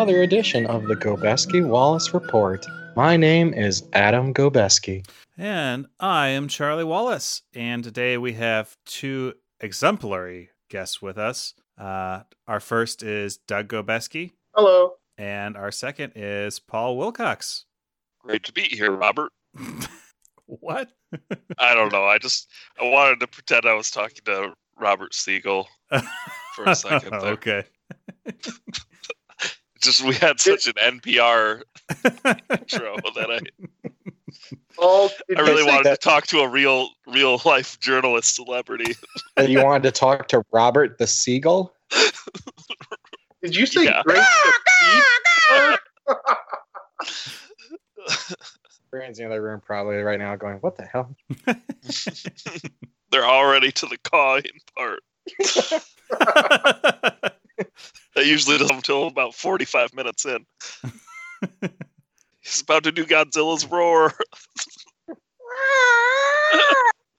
welcome to another edition of the Gobeski Wallace Report. My name is Adam Gobeski. And I am Charlie Wallace. And today we have two exemplary guests with us. Uh, our first is Doug Gobeski, Hello. and our second is Paul Wilcox. Great to be here, Robert. What? I don't know. I just I wanted to pretend I was talking to Robert Siegel for a second there. okay. Just we had such an NPR intro that I, Paul, did I really say wanted to talk to a real real life journalist celebrity. And you wanted to talk to Robert the Seagull? Did you say Yeah. great to Brand's in the other room probably right now going, What the hell? They're already to the cawing part. That usually doesn't until about forty five minutes in. He's about to do Godzilla's roar.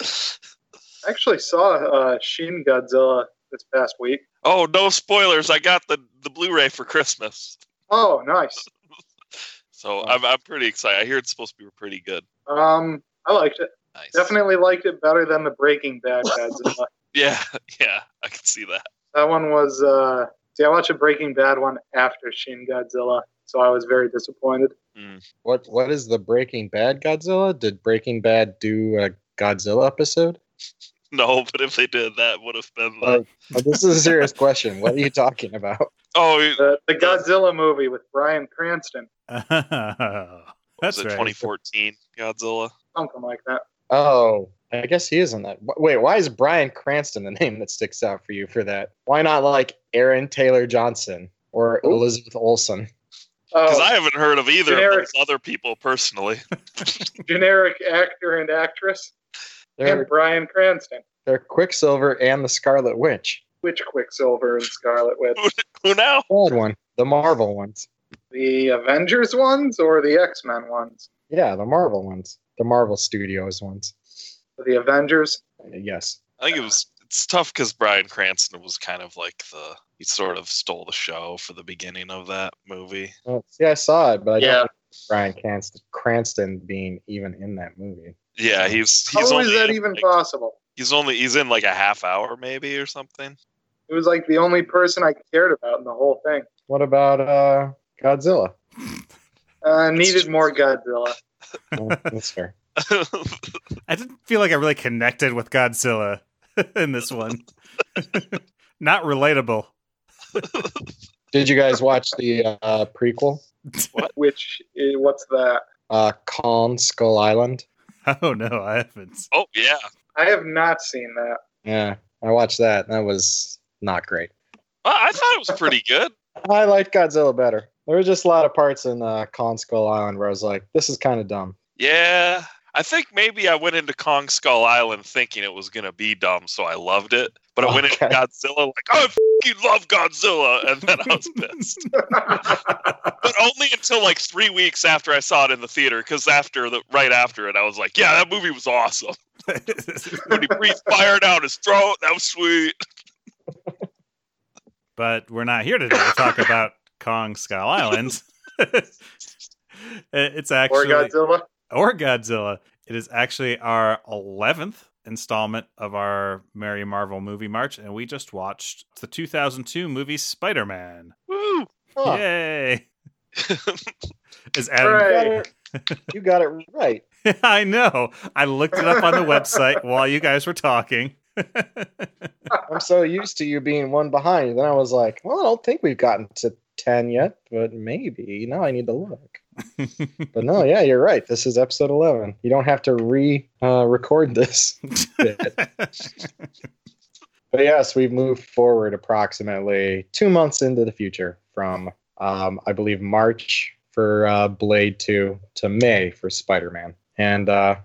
I actually saw uh, Shin Godzilla this past week. Oh, no spoilers! I got the the Blu-ray for Christmas, Oh, nice. so I'm I'm pretty excited. I hear it's supposed to be pretty good. Um, I liked it. Nice. Definitely liked it better than the Breaking Bad Godzilla. Yeah, yeah, I can see that. That one was. Uh, see, I watched a Breaking Bad one after Shin Godzilla, so I was very disappointed. What what is the Breaking Bad Godzilla? Did Breaking Bad do a Godzilla episode? No, but if they did, that would have been like. Oh, oh, this is a serious question. What are you talking about? oh, The, the Godzilla movie with Bryan Cranston, was That's it right. 2014 Godzilla? something like that. Oh, I guess he is in that. Wait, why is Bryan Cranston the name that sticks out for you for that? Why not like Aaron Taylor Johnson or Ooh. Elizabeth Olsen? Oh. Because Oh, I haven't heard of either generic. of those other people personally. generic actor and actress, They're, and Bryan Cranston. they're Quicksilver and the Scarlet Witch. Which Quicksilver and Scarlet Witch? Who now? Bad one. The Marvel ones. The Avengers ones or the X Men ones? Yeah, the Marvel ones. The Marvel Studios ones. The Avengers. Yes. I think it was. It's tough because Bryan Cranston was kind of like the. He sort of stole the show for the beginning of that movie. Well, see, I saw it, but I Yeah. don't remember Bryan Cranston, Cranston being even in that movie. Yeah, he's How he's is that even like- possible? he's only he's in like a half hour maybe or something. It was like the only person I cared about in the whole thing. What about uh, Godzilla? Uh, needed more Godzilla. Well, that's fair. I didn't feel like I really connected with Godzilla in this one. Not relatable. Did you guys watch the uh, prequel, Which is, what's that? uh, Kong Skull Island? Oh no, I haven't. oh yeah, I have not seen that. Yeah, I watched that. That was not great. Well, I thought it was pretty good. I liked Godzilla better. There were just a lot of parts in uh, Kong Skull Island where I was like, "This is kind of dumb." Yeah, I think maybe I went into Kong Skull Island thinking it was gonna be dumb, so I loved it. But I went into Godzilla like I fucking love Godzilla, and then I was pissed. but only until like three weeks after I saw it in the theater, because after the right after it, I was like, yeah, that movie was awesome. When he breathed fire down his throat, that was sweet. but we're not here today to talk about Kong Skull Island. it's actually or actually Godzilla. Or Godzilla. It is actually our eleventh installment of our Merry Marvel movie march, and we just watched the 2002 movie Spider Man. Woo! Huh, Yay! Is Adam? Hooray. you got it right. I know. I looked it up on the website while you guys were talking. I'm so used to you being one behind. Then I was like, "Well, I don't think we've gotten to ten yet, but maybe." Now I need to look. But no, yeah, you're right. This is episode eleven. You don't have to re uh, record this. But yes, we've moved forward approximately two months into the future from, um, I believe, March for uh, Blade 2 to May for Spider Man. And uh,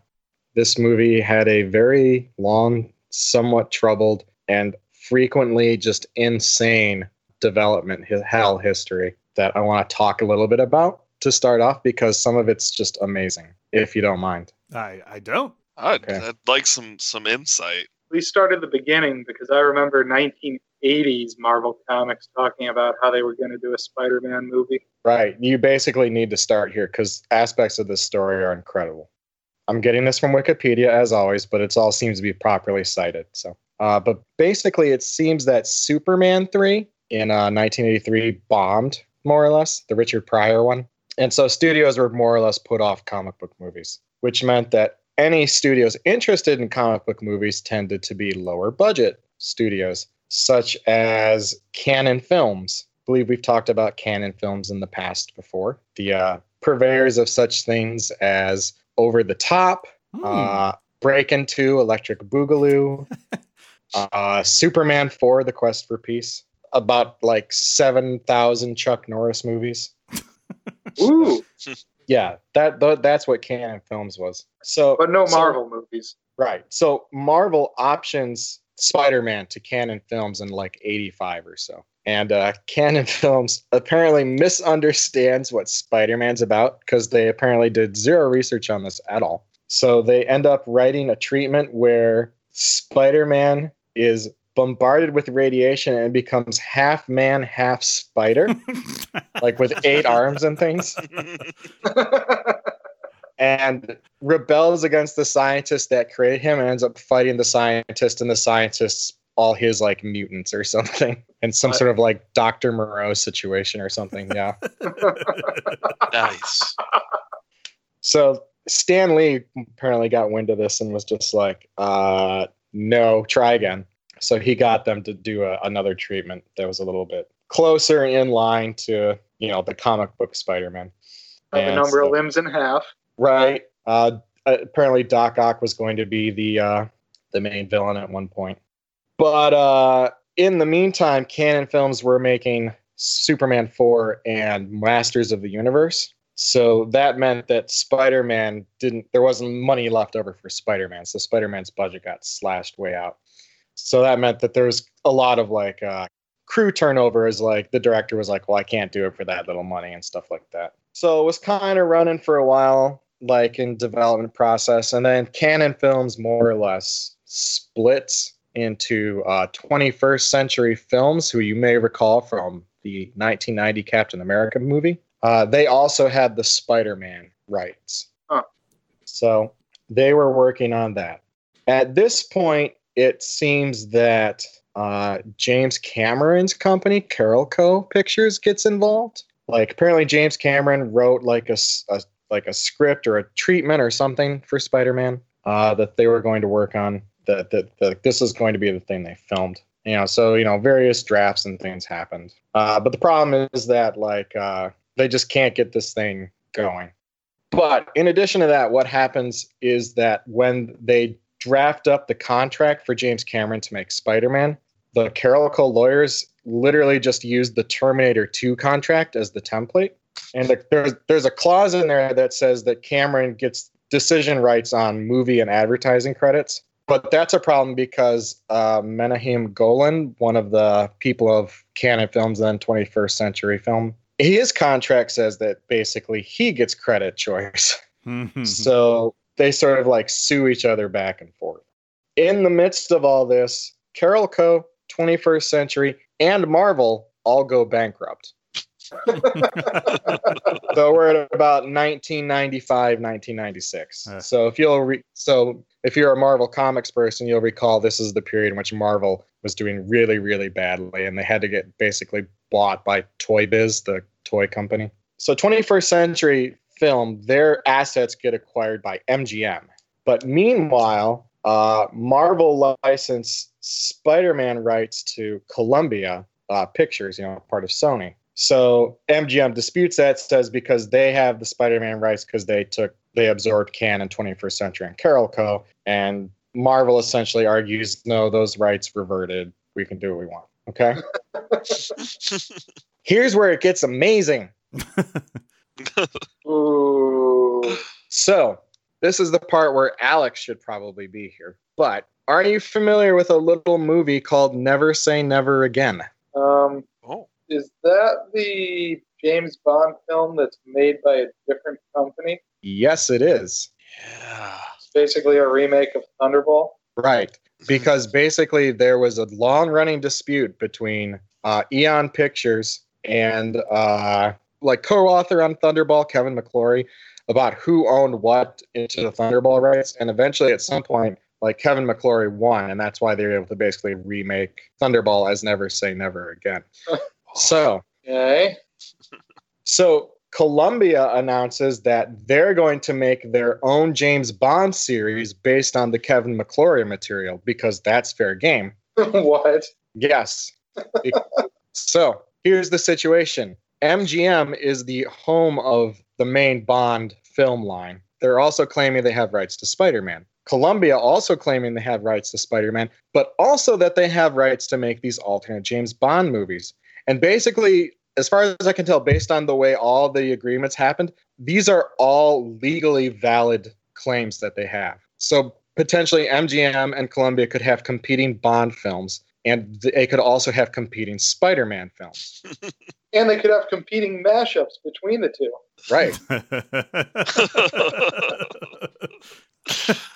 this movie had a very long, somewhat troubled, and frequently just insane development hell history that I want to talk a little bit about to start off because some of it's just amazing, if you don't mind. I I don't. I'd, Okay. I'd like some some insight. We started the beginning because I remember 1980s Marvel comics talking about how they were going to do a Spider-Man movie. Right. You basically need to start here because aspects of this story are incredible. I'm getting this from Wikipedia as always, but it all seems to be properly cited. So, uh, but basically, it seems that Superman three in uh, 1983 bombed more or less the Richard Pryor one, and so studios were more or less put off comic book movies, which meant that any studios interested in comic book movies tended to be lower budget studios, such as Cannon Films. I believe we've talked about Cannon Films in the past before. The uh, purveyors of such things as Over the Top, Hmm. uh, Breakin' 2, Electric Boogaloo, uh, Superman 4, The Quest for Peace, about like 7,000 Chuck Norris movies. Ooh, Yeah, that th- that's what Cannon Films was. So, but no so- Marvel movies. right. So Marvel options Spider-Man to Cannon Films in like 85 or so. And uh, Cannon Films apparently misunderstands what Spider-Man's about because they apparently did zero research on this at all. So they end up writing a treatment where Spider-Man is bombarded with radiation and becomes half man, half spider, like with eight arms and things. and rebels against the scientist that created him and ends up fighting the scientist and the scientists all his like mutants or something and some What? sort of like Dr. Moreau situation or something. Yeah. nice. so Stan Lee apparently got wind of this and was just like, uh, no, try again. So he got them to do a, another treatment that was a little bit closer in line to, you know, the comic book Spider-Man. Cut the number of limbs in half. Right. Uh, apparently, Doc Ock was going to be the uh, the main villain at one point, but uh, in the meantime, Cannon Films were making Superman four and Masters of the Universe. So that meant that Spider Man didn't. There wasn't money left over for Spider Man, so Spider Man's budget got slashed way out. So that meant that there was a lot of like uh, crew turnover. As like the director was like, "Well, I can't do it for that little money" and stuff like that. So it was kind of running for a while, like in development process, and then Cannon Films more or less splits into uh, 21st Century Films, who you may recall from the 1990 Captain America movie. Uh, they also had the Spider-Man rights, Huh. so they were working on that. At this point, it seems that uh, James Cameron's company, Carolco Pictures, gets involved. Like apparently James Cameron wrote like a, a- like a script or a treatment or something for Spider-Man uh, that they were going to work on. That that that this is going to be the thing they filmed. You know, so you know various drafts and things happened. Uh, but the problem is that like uh, they just can't get this thing going. But in addition to that, what happens is that when they draft up the contract for James Cameron to make Spider-Man, the Carolco lawyers literally just used the Terminator 2 contract as the template. And the, there's there's a clause in there that says that Cameron gets decision rights on movie and advertising credits. But that's a problem because uh, Menahem Golan, one of the people of Cannon Films, then 21st Century Film, his contract says that basically he gets credit choice. So they sort of like sue each other back and forth. In the midst of all this, Carolco, 21st Century, and Marvel all go bankrupt. so we're at about 1995, 1996. Yeah. Uh. So if you'll re- so if you're a Marvel comics person, you'll recall this is the period in which Marvel was doing really, really badly, and they had to get basically bought by Toy Biz, the toy company. So 21st Century Film, their assets get acquired by MGM. But meanwhile, uh, Marvel licensed Spider-Man rights to Columbia uh, Pictures, you know, part of Sony. So MGM disputes that, says because they have the Spider-Man rights because they took they absorbed Can Cannon 21st Century and Carolco And Marvel essentially argues, no, those rights reverted. We can do what we want. Okay. Here's where it gets amazing. Ooh. So, this is the part where Alex should probably be here. But are you familiar with a little movie called Never Say Never Again? Um, oh, is that the James Bond film that's made by a different company? Yes, it is. yeah. It's basically a remake of Thunderball. Right. Because basically there was a long running dispute between uh, Eon Pictures and uh, like co-author on Thunderball, Kevin McClory, about who owned what into the Thunderball rights. And eventually at some point, like Kevin McClory won, and that's why they were able to basically remake Thunderball as Never Say Never Again. so Okay. so Columbia announces that they're going to make their own James Bond series based on the Kevin McClory material because that's fair game. what? Yes. so here's the situation MGM is the home of the main Bond film line. They're also claiming they have rights to Spider Man. Columbia also claiming they have rights to Spider Man, but also that they have rights to make these alternate James Bond movies. And basically, as far as I can tell, based on the way all the agreements happened, these are all legally valid claims that they have. So potentially MGM and Columbia could have competing Bond films, and they could also have competing Spider Man films. And they could have competing mashups between the two. Right.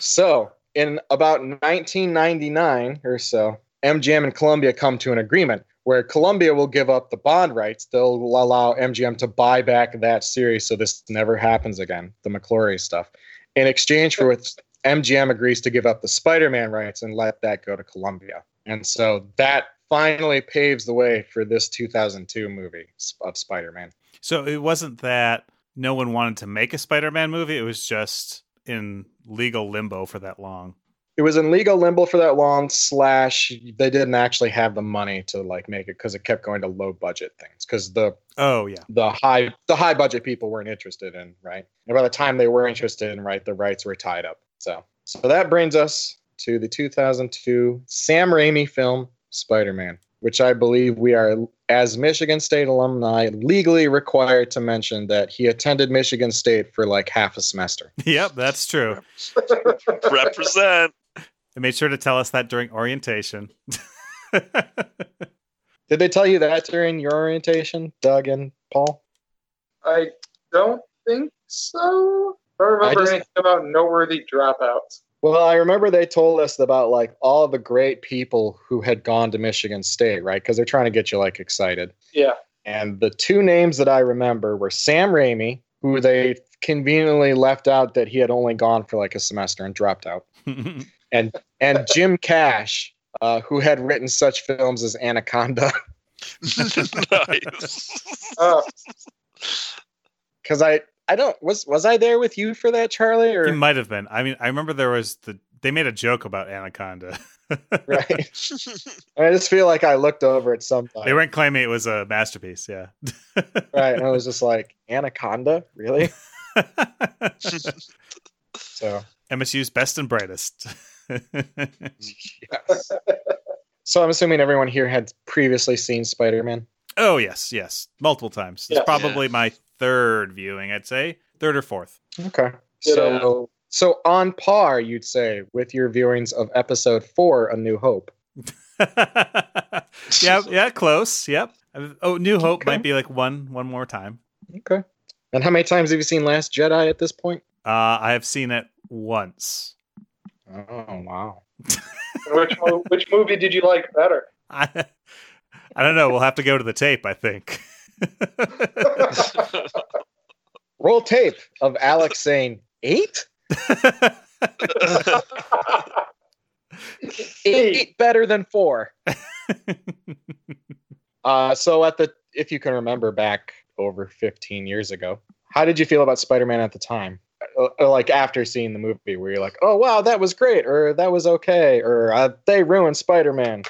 So, in about 1999 or so, MGM and Columbia come to an agreement where Columbia will give up the bond rights. They'll allow MGM to buy back that series so this never happens again, the McClory stuff. In exchange for which MGM agrees to give up the Spider Man rights and let that go to Columbia. And so that finally paves the way for this 2002 movie of Spider Man. so it wasn't that no one wanted to make a Spider-Man movie; it was just in legal limbo for that long. it was in legal limbo for that long slash they didn't actually have the money to like make it because it kept going to low budget things because the Oh yeah, the high the high budget people weren't interested in right and by the time they were interested in right the rights were tied up so so that brings us to the 2002 sam raimi film spider-man which i believe we are as michigan state alumni legally required to mention that he attended michigan state for like half a semester yep, that's true. Represent. They made sure to tell us that during orientation. did they tell you that during your orientation doug and paul I don't think so. I don't remember I just- anything about noteworthy dropouts. Well, I remember they told us about like all the great people who had gone to Michigan State, right? Because they're trying to get you like excited. Yeah. And the two names that I remember were Sam Raimi, who they conveniently left out that he had only gone for like a semester and dropped out, and and Jim Cash, uh, who had written such films as Anaconda. nice. Uh, Because I I don't was was I there with you for that, Charlie? He Or might have been. I mean, I remember there was the they made a joke about Anaconda. right? I just feel like I looked over at some point. They weren't claiming it was a masterpiece. Yeah. right, and I was just like Anaconda, really? So. MSU's best and brightest. Yes. so I'm assuming everyone here had previously seen Spider-Man. oh yes, yes, multiple times. It's Yeah. probably my third viewing. I'd say third or fourth. Okay. Good So so on par, you'd say, with your viewings of episode four, A New Hope. yeah, yeah, close. Yep. Oh, New Hope Okay. might be like one one more time. Okay. And how many times have you seen Last Jedi at this point? Uh, I have seen it once. Oh wow. which which movie did you like better? I, I don't know. We'll have to go to the tape. I think. Roll tape of Alex saying eight? Eight better than four. Uh, so at the if you can remember back over 15 years ago, how did you feel about Spider-Man at the time? Uh, uh, like after seeing the movie, where you're like, "Oh wow, that was great," or "That was okay," or uh, "They ruined Spider-Man."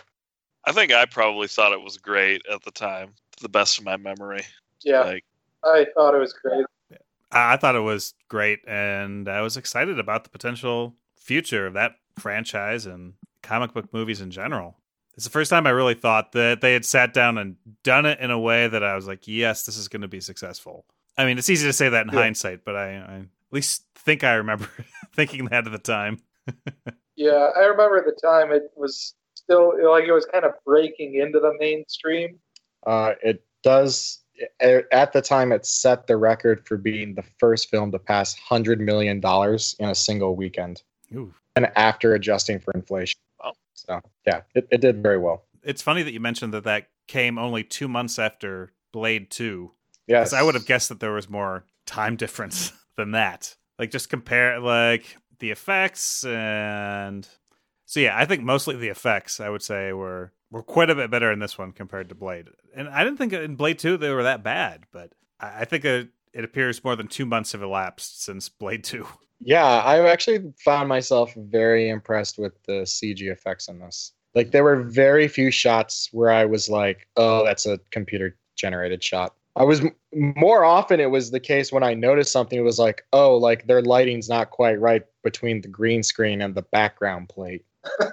I think I probably thought it was great at the time, to the best of my memory. Yeah, Like, I thought it was great. I thought it was great, and I was excited about the potential future of that franchise and comic book movies in general. It's the first time I really thought that they had sat down and done it in a way that I was like, yes, this is going to be successful. I mean, it's easy to say that in Yeah. hindsight, but I, I at least think I remember thinking that at the time. Yeah, I remember at the time it was still like it was kind of breaking into the mainstream. Uh, it does. At the time, it set the record for being the first film to pass hundred million dollars in a single weekend. Ooh. and after adjusting for inflation. Wow. So yeah, it, it did very well. It's funny that you mentioned that that came only two months after Blade Two. Yes, Because I would have guessed that there was more time difference than that. Like just compare like the effects and so yeah, I think mostly the effects I would say were were quite a bit better in this one compared to Blade. And I didn't think in Blade Two they were that bad, but I, think it, it appears more than two months have elapsed since Blade Two. Yeah, I actually found myself very impressed with the CG effects in this. Like there were very few shots where I was like, "Oh, that's a computer generated shot." I was more often it was the case when I noticed something it was like, "Oh, like their lighting's not quite right between the green screen and the background plate."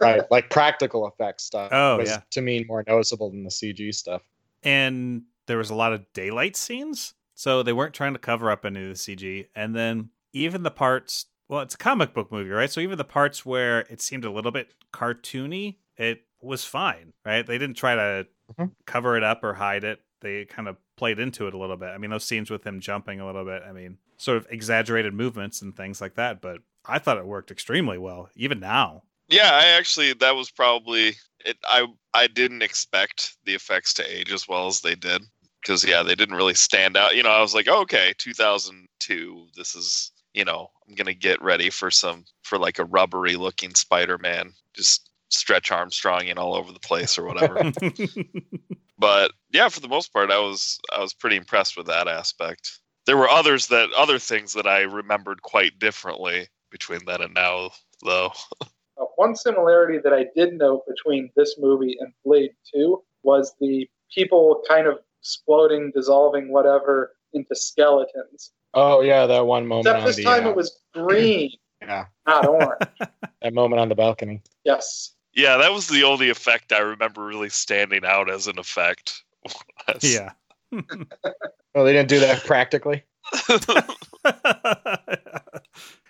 Right, like practical effects stuff. Oh, was yeah. to me more noticeable than the CG stuff. and there was a lot of daylight scenes so they weren't trying to cover up any of the cg and then even the parts well it's a comic book movie right so even the parts where it seemed a little bit cartoony it was fine right they didn't try to Mhm. cover it up or hide it they kind of played into it a little bit i mean those scenes with him jumping a little bit i mean sort of exaggerated movements and things like that but i thought it worked extremely well even now Yeah, I actually that was probably it. I I didn't expect the effects to age as well as they did because yeah, they didn't really stand out. You know, I was like, okay, 2002. This is you know, I'm gonna get ready for some for like a rubbery looking Spider-Man, just stretch Armstrong in all over the place or whatever. but yeah, for the most part, I was I was pretty impressed with that aspect. There were others that other things that I remembered quite differently between then and now, though. One similarity that I did note between this movie and Blade 2 was the people kind of exploding, dissolving, whatever, into skeletons. Oh yeah, that one moment. Except on this the, time uh, it was green, yeah, not orange. that moment on the balcony. yes. Yeah, that was the only effect I remember really standing out as an effect. yeah well, they didn't do that practically. now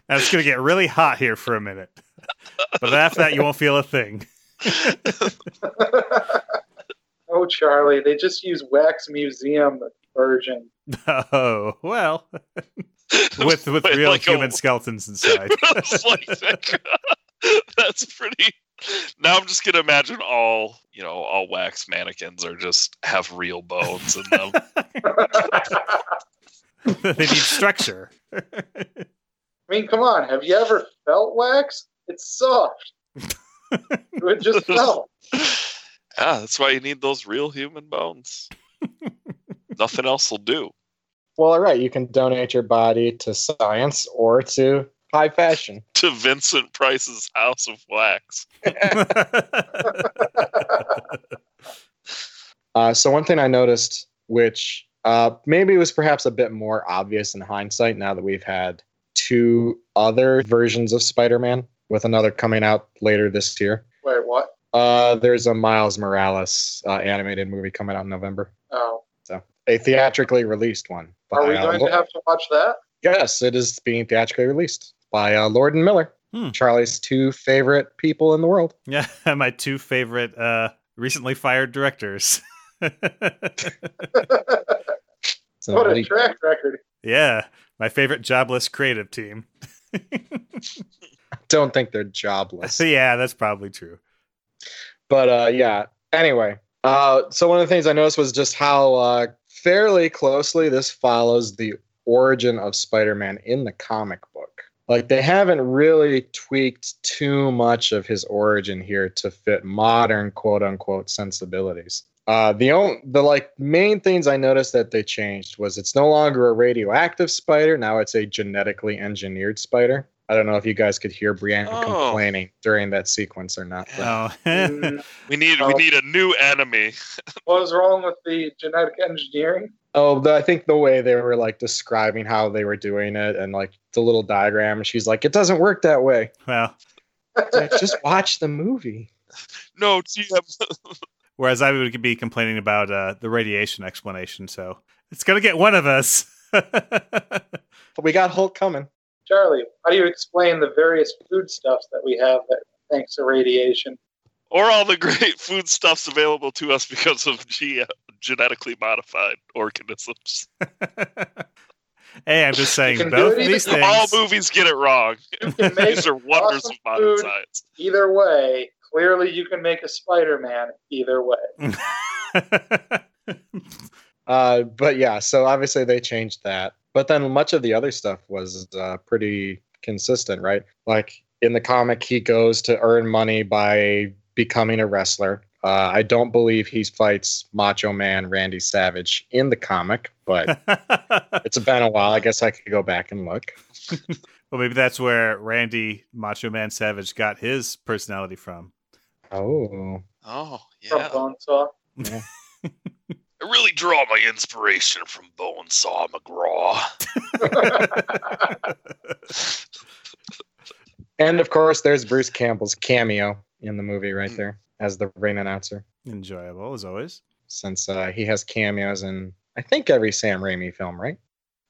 it's going to get really hot here for a minute. But after that, you won't feel a thing. oh, Charlie, they just use Wax Museum version. Oh, well, with with Wait, real like a- human skeletons inside. Like that. That's pretty. Now I'm just gonna imagine all you know, all wax mannequins are just have real bones in them. they need structure. I mean, come on. Have you ever felt wax? It's soft. it just felt. yeah, that's why you need those real human bones. Nothing else will do. Well, all right, you can donate your body to science or to high fashion. To Vincent Price's House of Wax. Uh, so one thing I noticed, which uh, maybe was perhaps a bit more obvious in hindsight, now that we've had two other versions of Spider-Man, with another coming out later this year. Wait, what? Uh, there's a Miles Morales uh, animated movie coming out in November, Oh. So a theatrically released one. Are we by, uh, going to have to watch that? Yes, it is being theatrically released by uh, Lord and Miller, Hmm. Charlie's two favorite people in the world. yeah, my two favorite uh, recently fired directors. So what a they- track record. yeah, my favorite jobless creative team. don't think they're jobless. yeah, that's probably true. But uh, yeah. Anyway, uh, so one of the things I noticed was just how uh, fairly closely this follows the origin of Spider-Man in the comic book. Like they haven't really tweaked too much of his origin here to fit modern quote unquote sensibilities. Uh, the only the like main things I noticed that they changed was it's no longer a radioactive spider. Now it's a genetically engineered spider. I don't know if you guys could hear Brianna Oh. complaining during that sequence or not. but- Oh, Mm, We need we Oh. need a new enemy. what was wrong with the genetic engineering? Oh, the, I think the way they were like describing how they were doing it and like the little diagram, she's like, "It doesn't work that way." well, like, Just watch the movie. No, GM. whereas I would be complaining about uh, the radiation explanation. So it's gonna get one of us. But we got Hulk coming. Charlie, how do you explain the various foodstuffs that we have that thanks to radiation? or all the great foodstuffs available to us because of G- genetically modified organisms. hey, I'm just saying both of these things. All movies get it wrong. You can make These are wonders awesome of modern food. science. either way. Clearly, you can make a Spider-Man either way. Uh, but yeah, so obviously they changed that. But then much of the other stuff was uh, pretty consistent, right? Like in the comic, he goes to earn money by becoming a wrestler. Uh, I don't believe he fights Macho Man Randy Savage in the comic, but it's been a while. I guess I could go back and look. well, maybe that's where Randy Macho Man Savage got his personality from. Oh, Oh, From yeah. Bonesaw. I really draw my inspiration from Bonesaw McGraw. and of course, there's Bruce Campbell's cameo in the movie right there as the rain announcer. Enjoyable as always. since uh, he has cameos in I think every Sam Raimi film, right?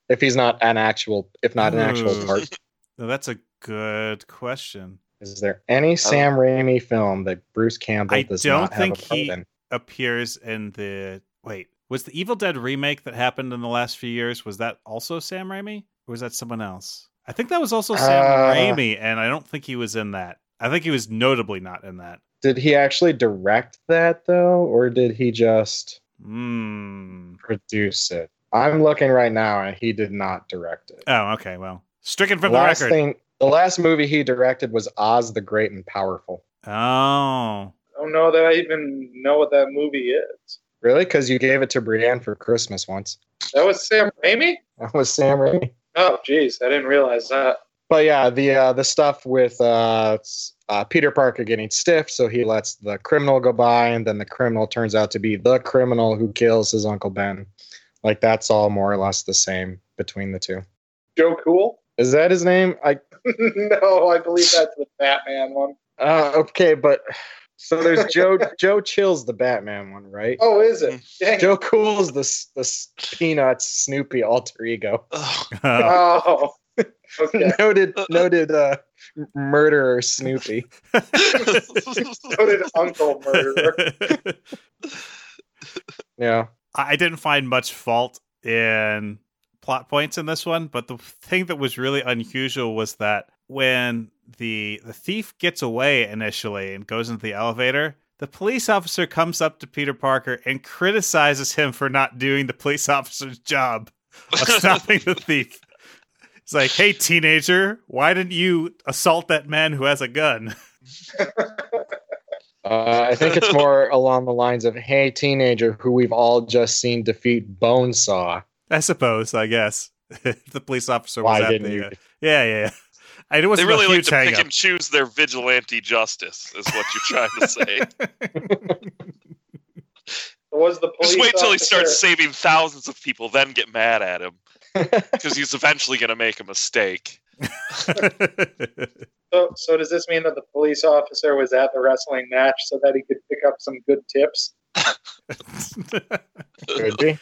If he's not an actual, if not an actual part, No, that's a good question. is there any Sam Raimi film that Bruce Campbell I does don't not think have a part he- in? Appears in the wait. Was the Evil Dead remake that happened in the last few years? Was that also Sam Raimi, or was that someone else? I think that was also Sam Uh, Raimi, and I don't think he was in that. I think he was notably not in that. Did he actually direct that though, or did he just Hmm. produce it? I'm looking right now, and he did not direct it. Oh, okay. Well, stricken The from the last record. thing, the last movie he directed was Oz the Great and Powerful. Oh, I don't know that I even know what that movie is. Really? Because you gave it to Brienne for Christmas once. That was Sam Raimi? That was Sam Raimi. Oh, geez, I didn't realize that. But yeah, the uh, the stuff with uh, uh, Peter Parker getting stiff, so he lets the criminal go by, and then the criminal turns out to be the criminal who kills his uncle Ben. Like that's all more or less the same between the two. Joe Cool? Is that his name? I no, I believe that's the Batman one. uh, okay, but so there's Joe Joe Chill's the Batman one, right? Oh, is it? Dang. Joe Cool's the the Peanuts Snoopy alter ego. Ugh. Oh, okay. noted noted uh, m- murderer Snoopy. So did Uncle Murderer. Yeah. I didn't find much fault in plot points in this one, but the thing that was really unusual was that when the the thief gets away initially and goes into the elevator, the police officer comes up to Peter Parker and criticizes him for not doing the police officer's job of stopping the thief. It's like, "Hey teenager, why didn't you assault that man who has a gun?" Uh, I think it's more along the lines of, "Hey, teenager, who we've all just seen defeat Bonesaw. I suppose, I guess. the police officer was Why at didn't the you?" uh, Yeah, yeah, yeah. I, it They wasn't really a like huge to pick up. and choose their vigilante justice, is what you're trying to say. Was the police Just wait till he starts saving thousands of people, then get mad at him because he's eventually going to make a mistake. So, so does this mean that the police officer was at the wrestling match so that he could pick up some good tips? Could be.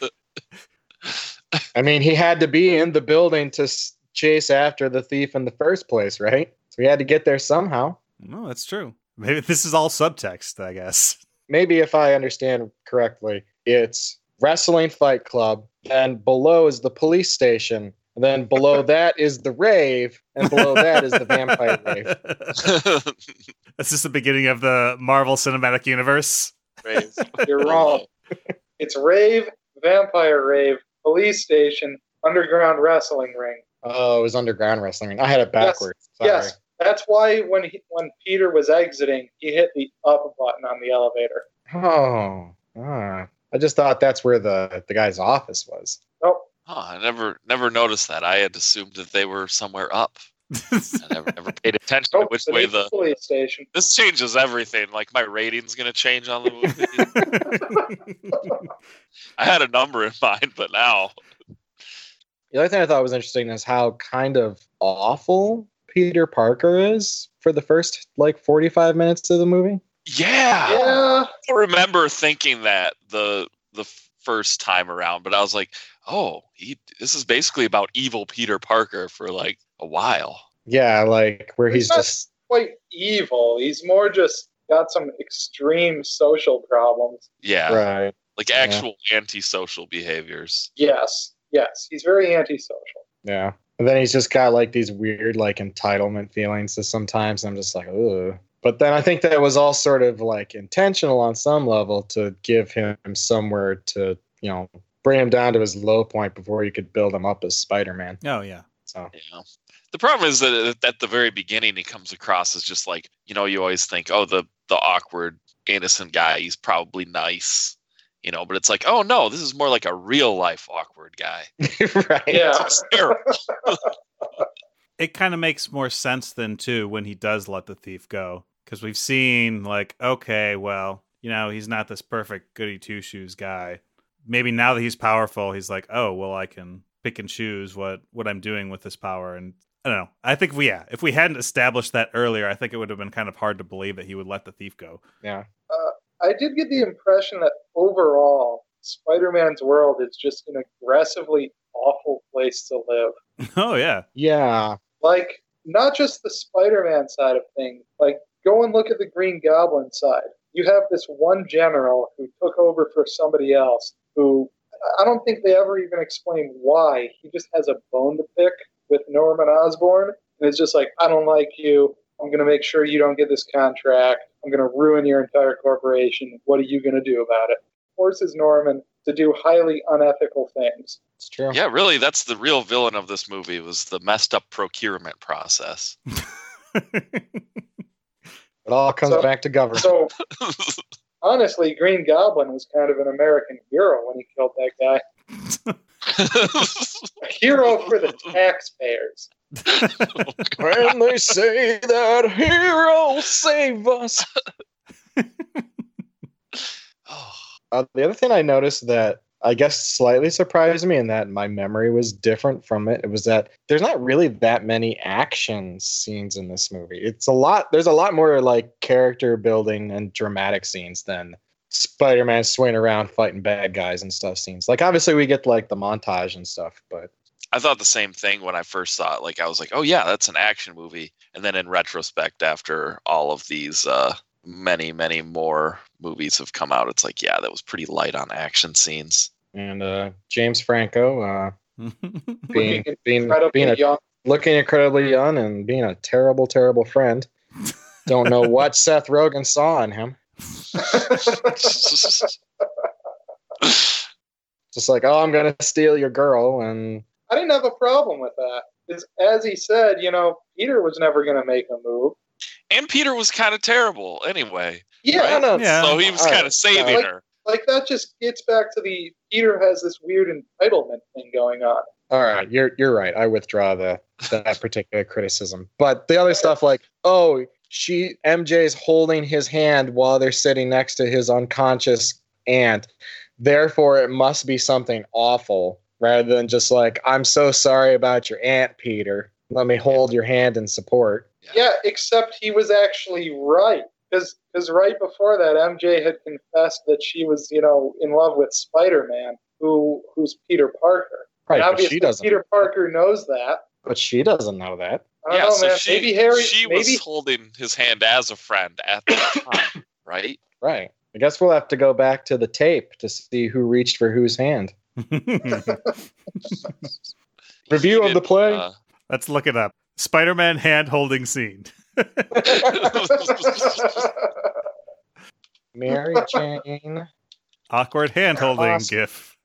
I mean, he had to be in the building to s- chase after the thief in the first place, right? So he had to get there somehow. no, that's true. Maybe this is all subtext, I guess. Maybe if I understand correctly, it's wrestling fight club, then below is the police station, and then below that is the rave, and below that is the vampire rave. Is this the beginning of the Marvel Cinematic Universe? Right. You're wrong. It's rave, vampire rave, police station, underground wrestling ring. Oh, it was underground wrestling. I had it backwards. Sorry. Yes, that's why when he, when Peter was exiting, he hit the up button on the elevator. Oh, ah. I just thought that's where the the guy's office was. Nope. Huh, I never never noticed that. I had assumed that they were somewhere up. I never, never paid attention to which way the. the police station. This changes everything. Like my rating's gonna change on the movie. I had a number in mind, but now The other thing I thought was interesting is how kind of awful Peter Parker is for the first like 45 minutes of the movie. yeah. Yeah. I remember thinking that the the first time around, but I was like, oh, he, this is basically about evil Peter Parker for like a while. Yeah, like where he's He's not- just Quite evil. He's more just got some extreme social problems. Yeah, right. like actual antisocial behaviors. Yes. Yes. He's very antisocial. Yeah. And then he's just got like these weird like entitlement feelings to sometimes. I'm just like, ugh. But then I think that was all sort of like intentional on some level to give him somewhere to, you know, bring him down to his low point before you could build him up as Spider Man. Oh yeah. So Yeah. The problem is that uh, at the very beginning he comes across as just like you know you always think oh the the awkward innocent guy he's probably nice you know but it's like oh no this is more like a real life awkward guy right. Yeah. It's terrible. It kind of makes more sense than too when he does let the thief go because we've seen like okay, well, you know, he's not this perfect goody two shoes guy. Maybe now that he's powerful, he's like, oh well, I can pick and choose what what I'm doing with this power and. I don't know. I think we yeah, if we hadn't established that earlier, I think it would have been kind of hard to believe that he would let the thief go. Yeah. I did get the impression that overall, Spider Man's world is just an aggressively awful place to live. oh yeah. Yeah. Like, not just the Spider Man side of things, like, go and look at the Green Goblin side. You have this one general who took over for somebody else who I don't think they ever even explain why. He just has a bone to pick with Norman Osborn. And it's just like, I don't like you. I'm going to make sure you don't get this contract. I'm going to ruin your entire corporation. What are you going to do about it? Forces Norman to do highly unethical things. It's true. yeah really that's the real villain of this movie was the messed up procurement process It all comes So- back to government. So, honestly, Green Goblin was kind of an American hero when he killed that guy. A hero for the taxpayers. when they say that heroes save us. oh, Uh, the other thing I noticed that I guess slightly surprised me and that my memory was different from it, it was that there's not really that many action scenes in this movie. It's a lot there's a lot more like character building and dramatic scenes than Spider-Man swinging around fighting bad guys and stuff scenes. Like obviously we get like the montage and stuff, but I thought the same thing when I first saw it. Like I was like, "Oh yeah, that's an action movie." And then in retrospect, after all of these uh, many, many more movies have come out, it's like, yeah, that was pretty light on action scenes. and uh James Franco uh being Looking being Incredibly being a young. looking incredibly young and being a terrible, terrible friend. Don't know what Seth Rogen saw in him. Just like, oh, I'm gonna steal your girl, and I didn't have a problem with that. Because as he said, you know, Peter was never going to make a move. and Peter was kind of terrible anyway. Yeah, I know. Yeah. So he was All kind right. of saving Like- her. like that just gets back to the Peter has this weird entitlement thing going on. All right, you're you're right. I withdraw the that particular criticism. But the other stuff, like, oh, she MJ's holding his hand while they're sitting next to his unconscious aunt. Therefore, it must be something awful, rather than just like, I'm so sorry about your aunt, Peter. Let me hold your hand in support. Yeah, except he was actually right. Because right before that, MJ had confessed that she was, you know, in love with Spider Man, who who's Peter Parker. Right, and but obviously she doesn't. Peter Parker knows that. But she doesn't know that. I don't Yeah, know, so man. she, maybe Harry. she maybe was holding his hand as a friend at the time, right? Right. I guess we'll have to go back to the tape to see who reached for whose hand. Review of the play. uh, Let's look it up. Spider-Man hand holding scene. Mary Jane Awkward hand holding Awesome. gif.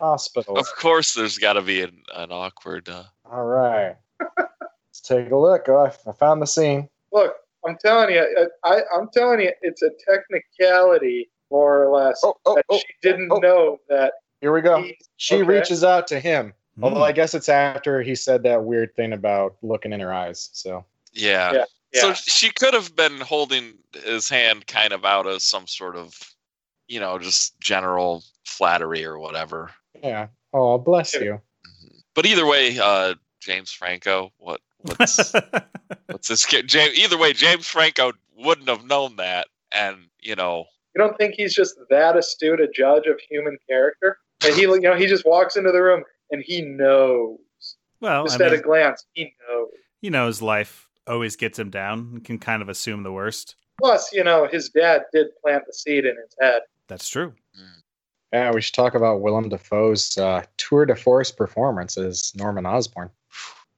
Hospital. of course, there's got to be an, an awkward. Uh, All right. Let's take a look. Oh, I I found the scene. Look, I'm telling you, I, I'm telling you, it's a technicality, more or less, Oh, oh, that oh, she didn't oh. know that here we go. She okay. reaches out to him. Although Hmm. I guess it's after he said that weird thing about looking in her eyes. So yeah. Yeah. So she could have been holding his hand kind of out as some sort of, you know, just general flattery or whatever. yeah. Oh, bless you. Mhm. But either way, uh, James Franco, what what's what's this kid? James, either way, James Franco wouldn't have known that, and you know, You don't think he's just that astute a judge of human character? And he, you know, he just walks into the room and he knows, well, just I at mean, a glance, he knows. he knows life always gets him down and can kind of assume the worst. Plus, you know, his dad did plant the seed in his head. That's true. Yeah, we should talk about Willem Dafoe's uh, tour de force performance as Norman Osborn.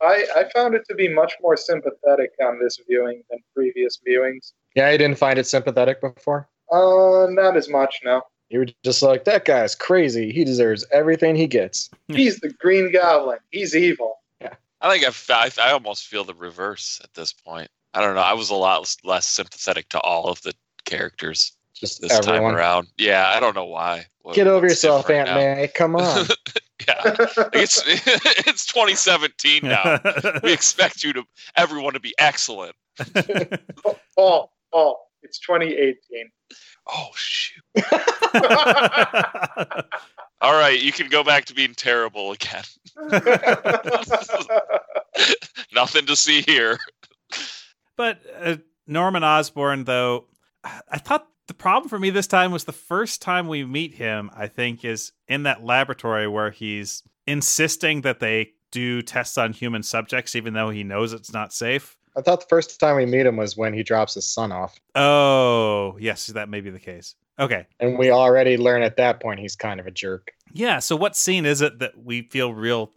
I, I found it to be much more sympathetic on this viewing than previous viewings. Yeah, you didn't find it sympathetic before? Uh, not as much, no. You were just like, that guy's crazy. He deserves everything he gets. He's the Green Goblin. He's evil. Yeah. I think I've, I, I almost feel the reverse at this point. I don't know. I was a lot less sympathetic to all of the characters Just this everyone. time around. Yeah, I don't know why. What- Get over yourself, different Aunt May. Come on. yeah, it's it's 2017 now. we expect you to everyone to be excellent. Paul, Paul, it's 2018. Oh shoot! All right, you can go back to being terrible again. Nothing to see here. But uh, Norman Osborn, though, I thought the problem for me this time was the first time we meet him, I think, is in that laboratory where he's insisting that they do tests on human subjects, even though he knows it's not safe. I thought the first time we meet him was when he drops his son off. Oh, yes, that may be the case. Okay. And we already learn at that point he's kind of a jerk. Yeah. So, what scene is it that we feel real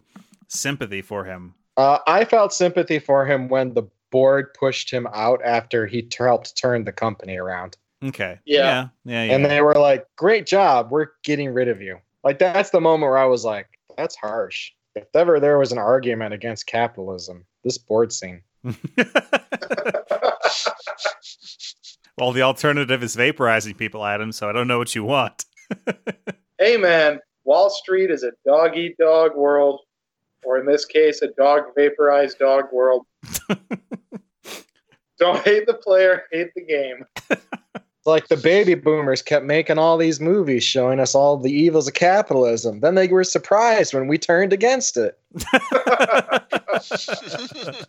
sympathy for him? Uh, I felt sympathy for him when the board pushed him out after he t- helped turn the company around. Okay. Yeah. Yeah. Yeah. yeah. And they were like, great job. We're getting rid of you. Like, that's the moment where I was like, that's harsh. If ever there was an argument against capitalism, this board scene. well, the alternative is vaporizing people, Adam. So I don't know what you want. hey, man, Wall Street is a dog eat dog world, or in this case, a dog vaporized dog world. Don't hate the player, hate the game. Like the baby boomers kept making all these movies showing us all the evils of capitalism. Then they were surprised when we turned against it.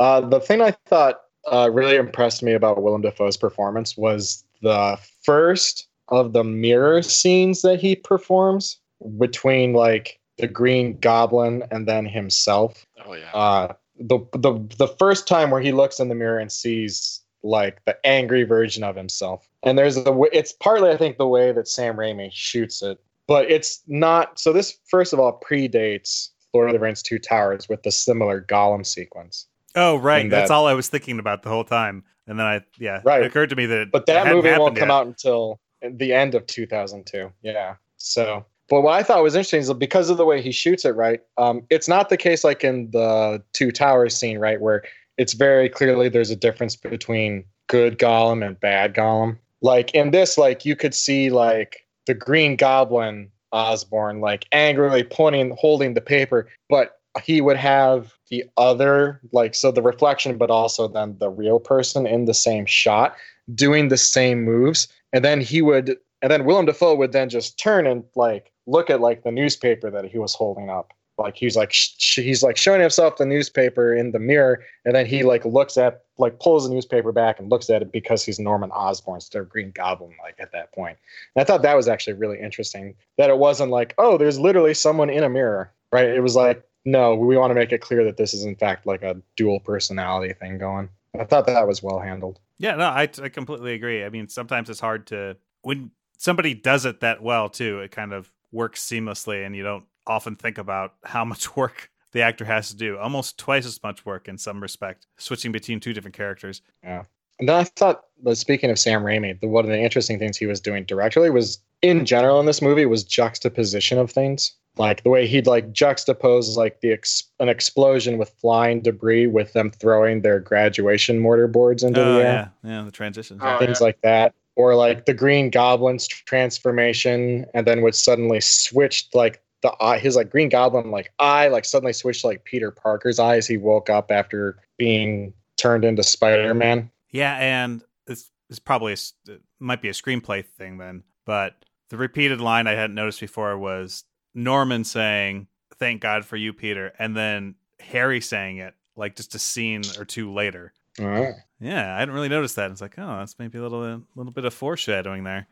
Uh, the thing I thought uh, really impressed me about Willem Dafoe's performance was the first of the mirror scenes that he performs between like the Green Goblin and then himself. Oh yeah. Uh, the the the first time where he looks in the mirror and sees like the angry version of himself, and there's a w- it's partly I think the way that Sam Raimi shoots it, but it's not. So this first of all predates Lord of the Rings: Two Towers with the similar Gollum sequence. oh, right. That's that- all I was thinking about the whole time. And then I, yeah, Right. it occurred to me that, But that movie won't come yet. out until the end of 2002. Yeah. So, but what I thought was interesting is because of the way he shoots it, right? Um, it's not the case like in the Two Towers scene, right, where it's very clearly there's a difference between good Gollum and bad Gollum. Like in this, like you could see like the Green Goblin Osborne like angrily pointing, holding the paper, but he would have the other like so the reflection, but also then the real person in the same shot doing the same moves, and then he would, and then Willem Dafoe would then just turn and like look at like the newspaper that he was holding up. Like he's like sh- he's like showing himself the newspaper in the mirror, and then he like looks at like pulls the newspaper back and looks at it because he's Norman Osborn instead of Green Goblin. Like at that point, and I thought that was actually really interesting. That it wasn't like oh, there's literally someone in a mirror, right? It was like no, we want to make it clear that this is in fact like a dual personality thing going. I thought that was well handled. Yeah, no, I, I completely agree. I mean, sometimes it's hard to when somebody does it that well too. It kind of works seamlessly, and you don't often think about how much work the actor has to do. Almost twice as much work in some respect, switching between two different characters. Yeah. And then I thought, but speaking of Sam Raimi, the, one of the interesting things he was doing directly was, in general, in this movie, was juxtaposition of things. Like the way he'd like juxtapose like the ex- an explosion with flying debris with them throwing their graduation mortar boards into Oh the air, yeah, yeah, the transitions. Oh, things yeah. like that, or like the Green Goblin's transformation, and then would suddenly switch like the eye, his like Green Goblin like eye like suddenly switched to, like Peter Parker's eye as he woke up after being turned into Spider Man. Yeah, and this is probably a, it might be a screenplay thing then, but the repeated line I hadn't noticed before was Norman saying, "Thank God for you, Peter," and then Harry saying it like just a scene or two later. All right. Yeah, I hadn't really noticed that. It's like, oh, that's maybe a little a little bit of foreshadowing there.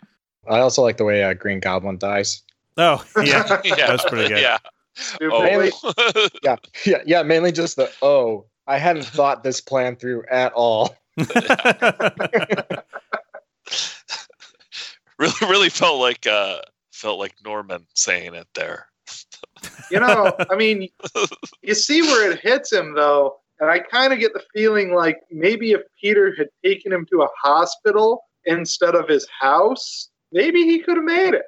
I also like the way uh, Green Goblin dies. Oh, yeah. yeah, That's pretty good. Yeah. Stupidly. Oh. Yeah, yeah, yeah. Mainly just the oh, I hadn't thought this plan through at all. Really, really felt like uh, felt like Norman saying it there. You know, I mean, you see where it hits him though, and I kind of get the feeling like maybe if Peter had taken him to a hospital instead of his house, maybe he could have made it.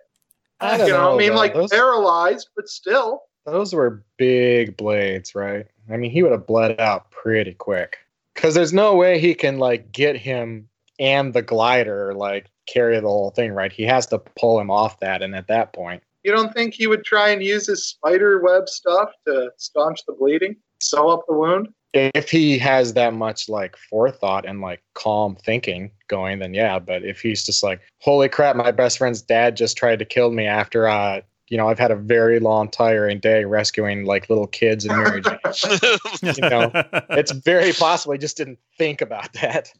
I don't you know, know. I mean, though. like those, paralyzed, but still. those were big blades, right? I mean, he would have bled out pretty quick. Because there's no way he can like get him and the glider like carry the whole thing, right? He has to pull him off that, and at that point, You don't think he would try and use his spider web stuff to staunch the bleeding, sew up the wound? If he has that much like forethought and like calm thinking going, then yeah. But if he's just like, holy crap, my best friend's dad just tried to kill me after uh you know, I've had a very long, tiring day rescuing like little kids and Mary Jane. You know, it's very possible he just didn't think about that.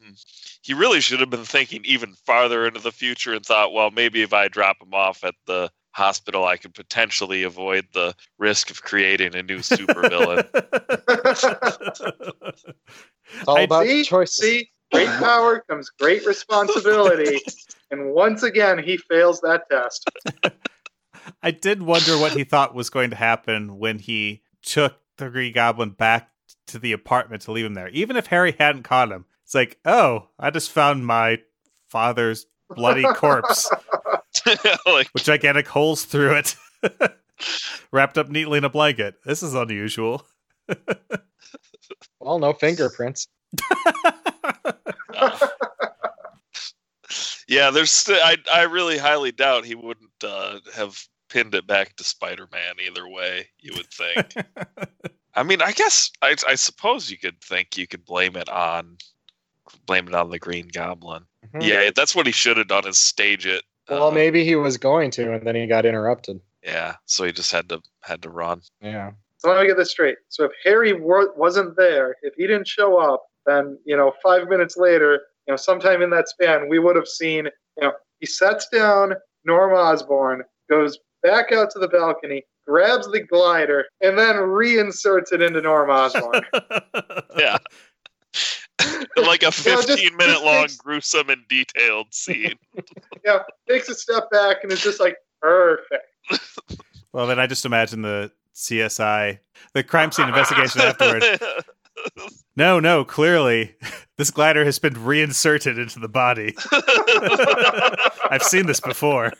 he really should have been thinking even farther into the future and thought, well, maybe if I drop him off at the hospital, I could potentially avoid the risk of creating a new supervillain. It's all I- about see, choices. see, great power comes great responsibility, and once again he fails that test. I did wonder what he thought was going to happen when he took the Green Goblin back to the apartment to leave him there. Even if Harry hadn't caught him, it's like, oh, I just found my father's bloody corpse like, with gigantic holes through it, wrapped up neatly in a blanket. This is unusual. Well, no fingerprints. yeah, there's. St- I I really highly doubt he wouldn't uh, have pinned it back to Spider-Man either way. You would think. I mean, I guess I, I suppose you could think you could blame it on blame it on the Green Goblin. Mhm. Yeah, that's what he should have done is stage it. Well, Uh, maybe he was going to, and then he got interrupted. Yeah, so he just had to had to run. Yeah. So let me get this straight. So if Harry wa- wasn't there, if he didn't show up, then you know, five minutes later, you know, sometime in that span, we would have seen, you know, he sets down Norm Osborn, goes back out to the balcony, grabs the glider, and then reinserts it into Norm Osborn. Yeah. like a just- 15 minute just long makes- gruesome and detailed scene. yeah, takes a step back and it's just like perfect. Well, then I just imagine the CSI, the crime scene investigation afterward. No, no, clearly this glider has been reinserted into the body. I've seen this before.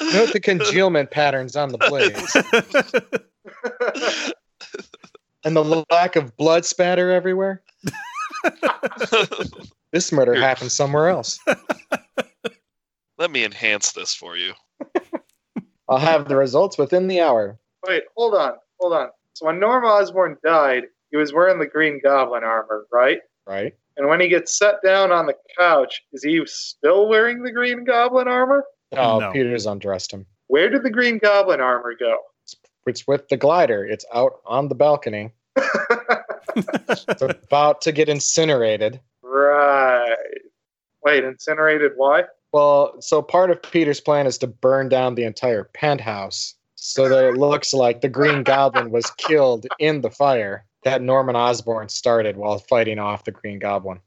Note the congealment patterns on the blades and the lack of blood spatter everywhere. This murder Here. happened somewhere else. Let me enhance this for you. I'll have the results within the hour. Wait, hold on, hold on. So when Norm Osborn died, he was wearing the Green Goblin armor, right? Right? And when he gets set down on the couch, is he still wearing the Green Goblin armor? Oh, No. Peter's undressed him. Where did the Green Goblin armor go? It's with the glider. It's out on the balcony. It's about to get incinerated. right. Wait, incinerated? Why? Well, so part of Peter's plan is to burn down the entire penthouse so that it looks like the Green Goblin was killed in the fire that Norman Osborn started while fighting off the Green Goblin.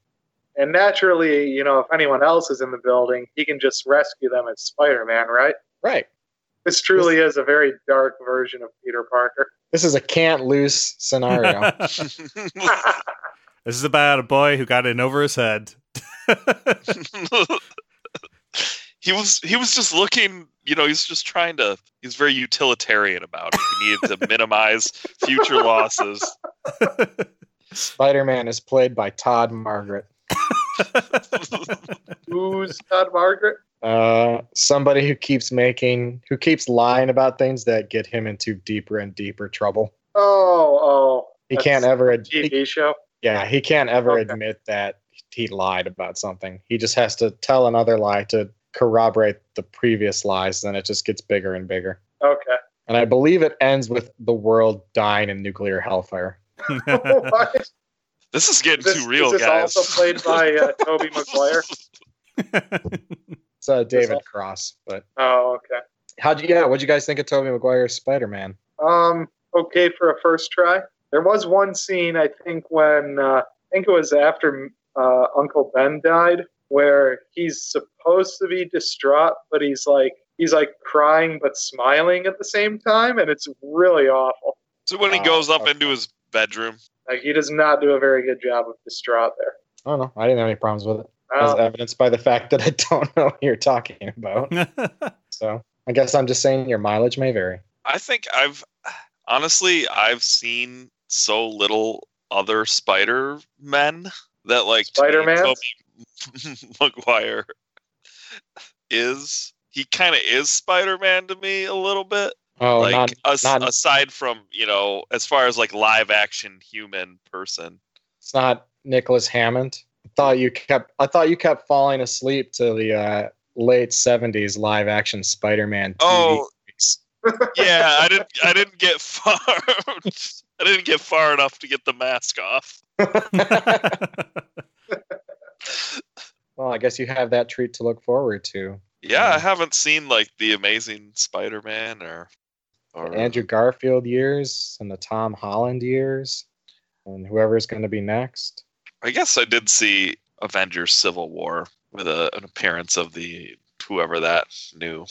And naturally, you know, if anyone else is in the building, he can just rescue them as Spider Man, right? Right. This truly is a very dark version of Peter Parker. This is a can't lose scenario. this is about a boy who got in over his head. he was he was just looking, you know, he's just trying to he's very utilitarian about it. He needed to minimize future losses. Spider Man is played by Todd Margaret. Who's Todd Margaret? Uh, somebody who keeps making, who keeps lying about things that get him into deeper and deeper trouble. Oh, oh. He can't ever, a ad- he- TV show. yeah, he can't ever Okay. admit that he lied about something. He just has to tell another lie to corroborate the previous lies. Then it just gets bigger and bigger. Okay. And I believe it ends with the world dying in nuclear hellfire. what? This is getting This- too real, is this guys. also played by uh, Tobey Maguire? It's uh, David all- Cross. But Oh, okay. how'd you, yeah, what'd you guys think of Tobey Maguire's Spider Man? Um, okay for a first try. There was one scene I think when uh, I think it was after uh, Uncle Ben died, where he's supposed to be distraught, but he's like he's like crying but smiling at the same time, and it's really awful. So when he Oh, goes up okay. into his bedroom, Like he does not do a very good job of distraught there. I don't know. I didn't have any problems with it, as Uh, evidenced by the fact that I don't know what you're talking about. So I guess I'm just saying your mileage may vary. I think I've honestly I've seen so little other Spider Men that like Spider Man Maguire is he kind of is Spider Man to me a little bit. Oh, like not, as- not- aside from you know as far as like live action human person. it's not Nicholas Hammond. I thought you kept. I thought you kept falling asleep to the uh, late '70s live action Spider-Man. TV Oh. Yeah, I didn't I didn't get far. I didn't get far enough to get the mask off. well, I guess you have that treat to look forward to. Yeah, I haven't seen like the Amazing Spider-Man or or Andrew Garfield years and the Tom Holland years, and whoever's going to be next. I guess I did see Avengers Civil War with a, an appearance of the whoever that new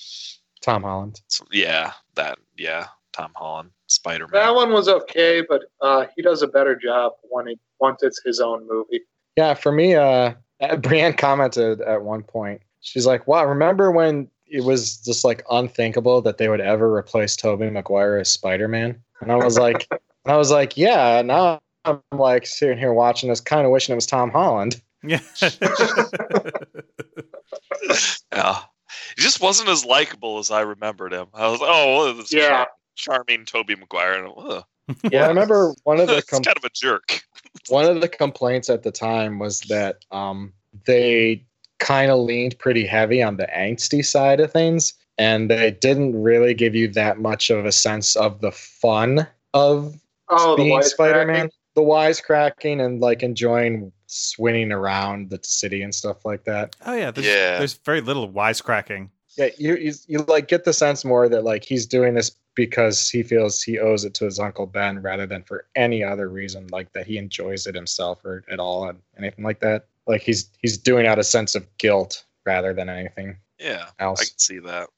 Tom Holland. So, yeah, that yeah, Tom Holland, Spider Man. that one was okay, but uh, he does a better job when it once it's his own movie. Yeah, for me, uh, Brienne commented at one point. She's like, "Wow, remember when it was just like unthinkable that they would ever replace Tobey Maguire as Spider-Man?" And I was like, I was like, "Yeah." Now I'm like sitting here watching this, kind of wishing it was Tom Holland. yeah. Yeah, he just wasn't as likable as I remembered him. I was oh, well, this Yeah. char- charming Tobey Maguire. And, ugh, Yeah, I remember one of the it's com- kind of a jerk. one of the complaints at the time was that um, they kind of leaned pretty heavy on the angsty side of things and they didn't really give you that much of a sense of the fun of Oh, the being spider-man the wisecracking and like enjoying swinging around the city and stuff like that oh yeah. There's, Yeah. There's very little wisecracking. yeah you, you you like get the sense more that like he's doing this because he feels he owes it to his uncle ben rather than for any other reason like that he enjoys it himself or at all and anything like that like he's he's doing out a sense of guilt rather than anything Yeah, else I can see that.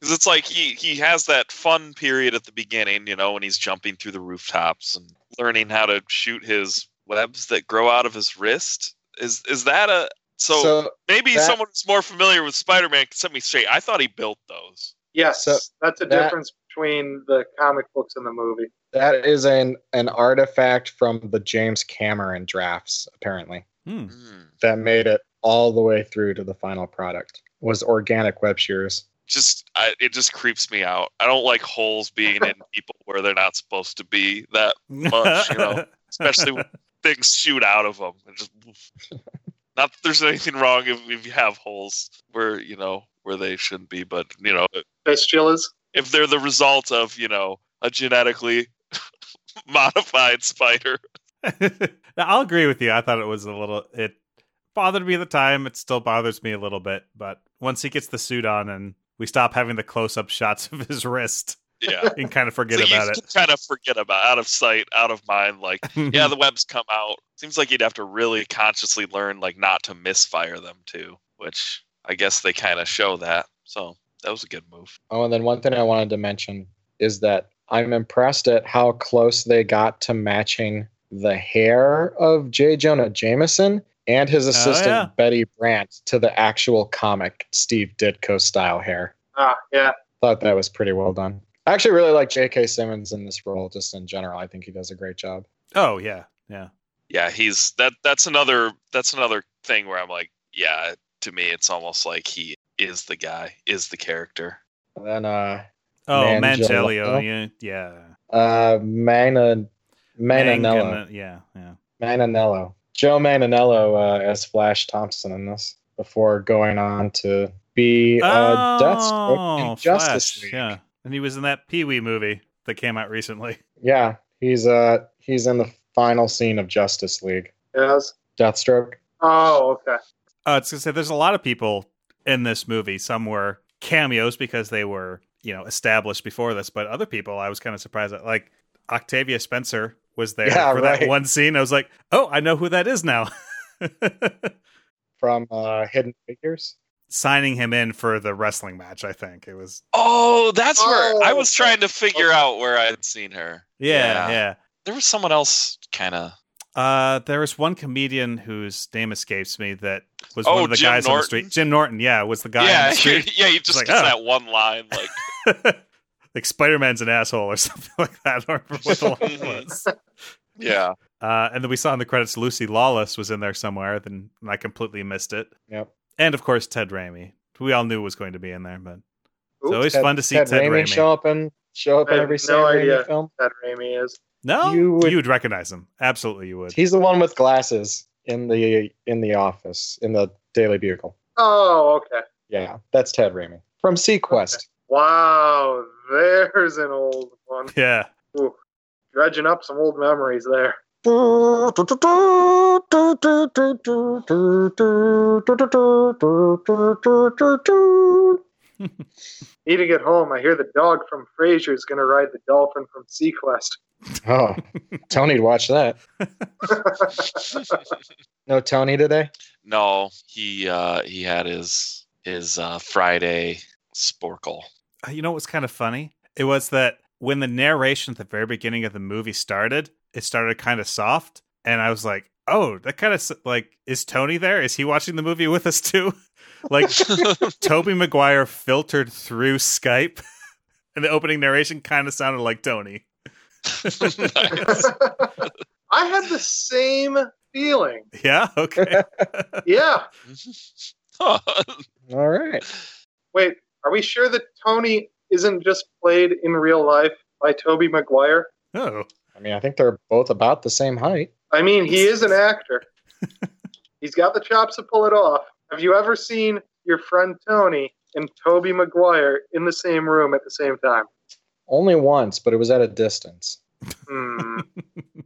Because it's like he he has that fun period at the beginning, you know, when he's jumping through the rooftops and learning how to shoot his webs that grow out of his wrist. Is is that a so, so maybe that- someone who's more familiar with Spider-Man can set me straight. I thought he built those. Yes, So that's a that- difference between the comic books and the movie. that is an an artifact from the james cameron drafts apparently Hmm. Hmm. that made it all the way through to the final product was organic web shooters Just I, it just creeps me out. I don't like holes being in people where they're not supposed to be. That Much, you know. especially when things shoot out of them. Just not that there's anything wrong if, if you have holes where you know where they shouldn't be, but you know Fistulas. if they're the result of you know a genetically modified spider. Now, I'll agree with you. I thought it was a little. It bothered me at the time. It still bothers me a little bit. But once he gets the suit on and we stop having the close-up shots of his wrist, Yeah. and kind of forget so about you it. kind of forget about out of sight, out of mind. Like, yeah, the webs come out. Seems like you'd have to really consciously learn, like, not to misfire them too. Which I guess they kind of show that. So that was a good move. Oh, and then one thing I wanted to mention is that I'm impressed at how close they got to matching the hair of J. Jonah Jameson and his assistant yeah. Betty Brandt to the actual comic Steve Ditko style hair. Ah, yeah. Thought that was pretty well done. I actually really like J.K. Simmons in this role, just in general. I think he does a great job. Oh yeah, yeah. yeah he's that that's another that's another thing where i'm like yeah to me it's almost like he is the guy is the character And then uh, Oh, Manganiello. Mangelio. Yeah, yeah. uh, Mana, Mananello. Mangana- Yeah, yeah. Mananello. Joe Mananello uh, as Flash Thompson in this before going on to be uh, Deathstroke in Justice Flash, League. Yeah, and he was in that Pee Wee movie that came out recently. Yeah, he's uh he's in the final scene of Justice League. Yes. Deathstroke. Oh, okay. Uh, it's gonna say there's a lot of people in this movie. Some were cameos because they were you know established before this, but other people I was kind of surprised at. Like Octavia Spencer was there Yeah, for right. that one scene. I was like, oh, I know who that is now. from uh, Hidden Figures. signing him in for the wrestling match. I think it was. Oh, that's where I Oh, was trying to figure out where I had seen her. Yeah, Yeah. yeah. There was someone else kind of. Uh, there was one comedian whose name escapes me that was Oh, one of the Jim guys on the street. Jim Norton, yeah, was the guy on Yeah, the street. yeah, he just like, oh. that one line like, like Spider Man's an asshole or something like that. I don't remember what the line Mhm. was. yeah. Uh, and then we saw in the credits Lucy Lawless was in there somewhere. Then I completely missed it. Yep. And of course Ted Raimi, who we all knew was going to be in there. But it's always Ted- fun to see Ted Ted, Raimi Raimi. show up in show up I in have every no Sam Raimi idea. film. that Raimi is. No, You would- you would recognize him. Absolutely, you would. He's the one with glasses in the in the office in the Daily Bugle. Oh, okay. Yeah, that's Ted Raimi from seaQuest. Wow, there's an old one. Yeah. Ooh, dredging up some old memories there. Need to get home. I hear the dog from Frasier is going to ride the dolphin from seaQuest. Oh, Tony'd watch that. No Tony today. No, he uh he had his his uh Friday Sporcle. Uh, You know what's kind of funny? It was that when the narration at the very beginning of the movie started, it started kind of soft, and I was like, "Oh, that kind of like is Tony there? Is he watching the movie with us too?" like Tobey Maguire filtered through Skype, and the opening narration kind of sounded like Tony. I had the same feeling. Yeah. Okay. Yeah. All right. Wait, are we sure that Tony isn't just played in real life by Tobey Maguire? oh. I mean, I think they're both about the same height. I mean, he is an actor. He's got the chops to pull it off. Have you ever seen your friend Tony and Tobey Maguire in the same room at the same time? Only once, but it was at a distance. Hmm.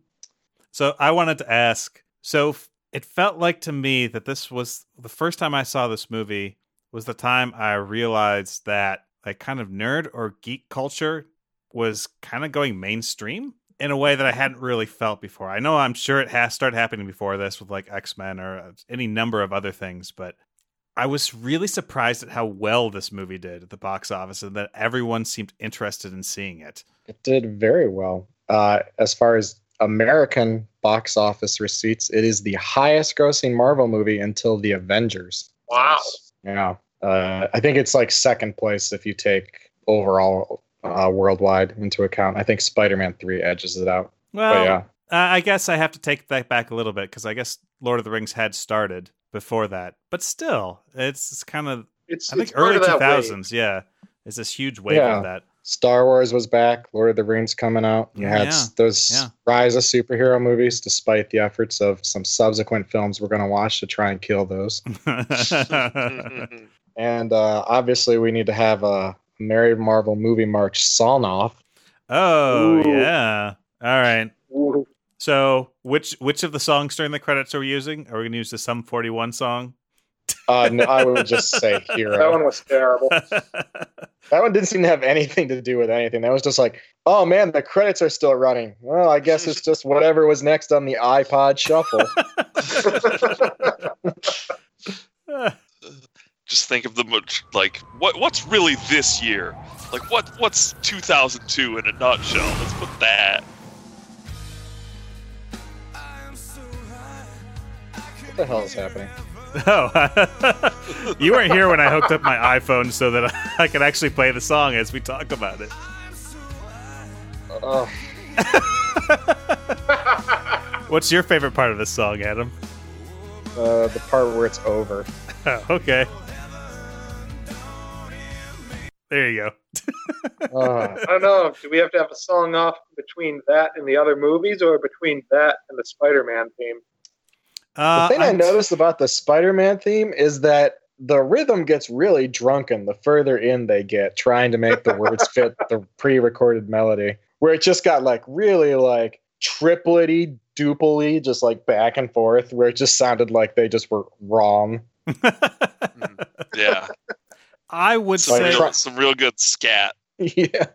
So I wanted to ask. So it felt like to me that this was the first time I saw this movie was the time I realized that like kind of nerd or geek culture was kind of going mainstream in a way that I hadn't really felt before. I know I'm sure it has started happening before this with like X-Men or uh, any number of other things, but I was really surprised at how well this movie did at the box office and that everyone seemed interested in seeing it. It did very well. Uh, as far as American box office receipts, it is the highest grossing Marvel movie until The Avengers. wow. Yeah. Uh, I think it's like second place if you take overall uh, worldwide into account. I think Spider Man 3 edges it out. Well, but yeah. Uh, I guess I have to take that back a little bit because I guess Lord of the Rings had started before that, but still, it's, it's kind of It's, I think it's early of two that wave. thousands. Yeah, it's this huge wave Yeah. of that. Star Wars was back. Lord of the Rings coming out. You had Yeah. s- those Yeah. rise of superhero movies, despite the efforts of some subsequent films we're going to watch to try and kill those. And uh, obviously, we need to have a Merry Marvel movie march song off. oh Ooh. yeah. All right. Ooh. So which which of the songs during the credits are we using? Are we going to use the Sum Forty One song? Uh, no, I would just say hero. That one was terrible. That one didn't seem to have anything to do with anything. That was just like, oh man, the credits are still running. Well, I guess it's just whatever was next on the iPod Shuffle. Just think of the mo- like what what's really this year? Like what what's 2002 in a nutshell? Let's put that. What the hell is happening? Oh, you weren't here when I hooked up my iPhone so that I could actually play the song as we talk about it. Oh, What's your favorite part of this song, Adam? uh, the part where it's over. Oh, okay. There you go. Uh, I don't know. Do we have to have a song off between that and the other movies, or between that and the Spider-Man theme? Uh, the thing I I'm- noticed about the Spider-Man theme is that the rhythm gets really drunken the further in they get, trying to make the words fit the pre-recorded melody. Where it just got like really like triplety, duplety, just like back and forth, where it just sounded like they just were wrong. Yeah, I would some say real, some real good scat. yeah.